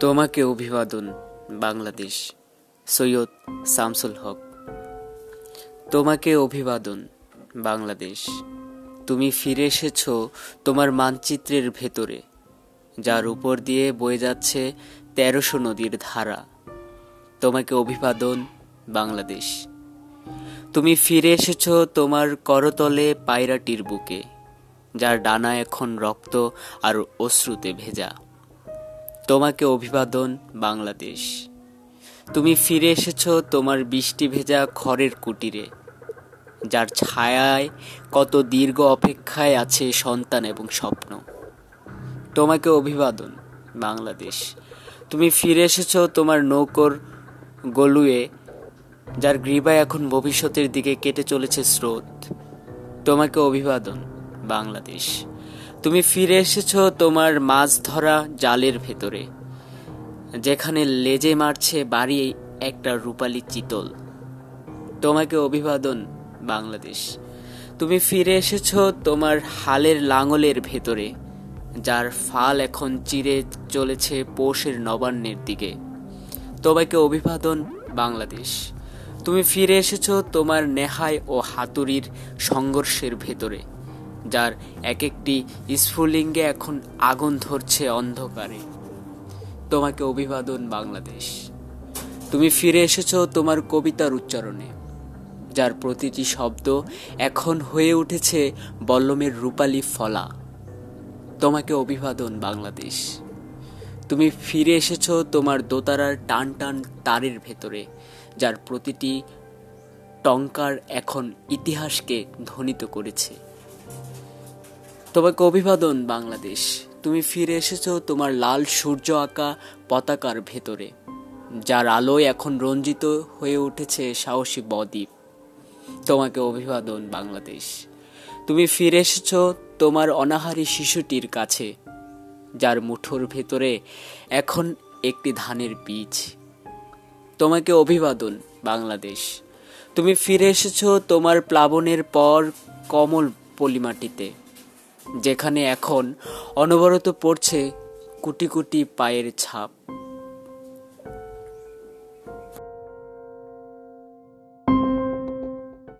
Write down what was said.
তোমাকে অভিবাদন, বাংলাদেশ। সৈয়দ শামসুল হক। তোমাকে অভিবাদন, বাংলাদেশ। তুমি ফিরে এসেছ তোমার মানচিত্রের ভেতরে, যার উপর দিয়ে বয়ে যাচ্ছে তেরোশো নদীর ধারা। তোমাকে অভিবাদন, বাংলাদেশ। তুমি ফিরে এসেছ তোমার করতলে পায়রাটির বুকে, যার ডানা এখন রক্ত আর অশ্রুতে ভেজা। তোমাকে অভিবাদন, বাংলাদেশ। তুমি ফিরে এসেছ তোমার বৃষ্টি ভেজা খড়ের কুটিরে, যার ছায়ায় কত দীর্ঘ অপেক্ষায় আছে সন্তান এবং স্বপ্ন। তোমাকে অভিবাদন, বাংলাদেশ। তুমি ফিরে এসেছ তোমার নৌকর গলুয়ে, যার গ্রীবায় এখন ভবিষ্যতের দিকে কেটে চলেছে স্রোত। তোমাকে অভিবাদন বাংলাদেশ। তুমি ফিরে এসেছ তোমার মাছ ধরা জালের ভেতরে, যেখানে লেজে মারছে বাড়ি একটা রূপালী চিতল। তোমাকে অভিবাদন, বাংলাদেশ। তুমি ফিরে এসেছ তোমার হালের লাঙলের ভেতরে, যার ফাল এখন চিরে চলেছে পৌষের নবান্নের দিকে। তোমাকে অভিবাদন, বাংলাদেশ। তুমি ফিরে এসেছ তোমার নেহায় ও হাতুড়ির সংঘর্ষের ভেতরে। যার এক একটি স্ফুলিঙ্গে এখন আগুন ধরছে অন্ধকারে। তোমাকে অভিবাদন, বাংলাদেশ। তুমি ফিরে এসেছ তোমার কবিতার উচ্চারণে, যার প্রতিটি শব্দ এখন হয়ে উঠেছে বল্লমের রূপালী ফলা। তোমাকে অভিবাদন, বাংলাদেশ। তুমি ফিরে এসেছ তোমার দোতারার টান টান তারের ভেতরে, যার প্রতিটি টঙ্কার এখন ইতিহাসকে ধ্বনিত করেছে। তোমাকে অভিবাদন, বাংলাদেশ। তুমি ফিরে এসেছ তোমার লাল সূর্য আঁকা পতাকার ভেতরে, যার আলোয় এখন রঞ্জিত হয়ে উঠেছে সাহসী বদ্বীপ। তোমাকে অভিবাদন, বাংলাদেশ। তুমি ফিরে এসেছ তোমার অনাহারী শিশুটির কাছে, যার মুঠোর ভেতরে এখন একটি ধানের বীজ। তোমাকে অভিবাদন, বাংলাদেশ। তুমি ফিরে এসেছ তোমার প্লাবনের পর কমল পলিমাটিতে যেখানে এখন অনবরত পড়ছে কোটি কোটি পায়ের ছাপ।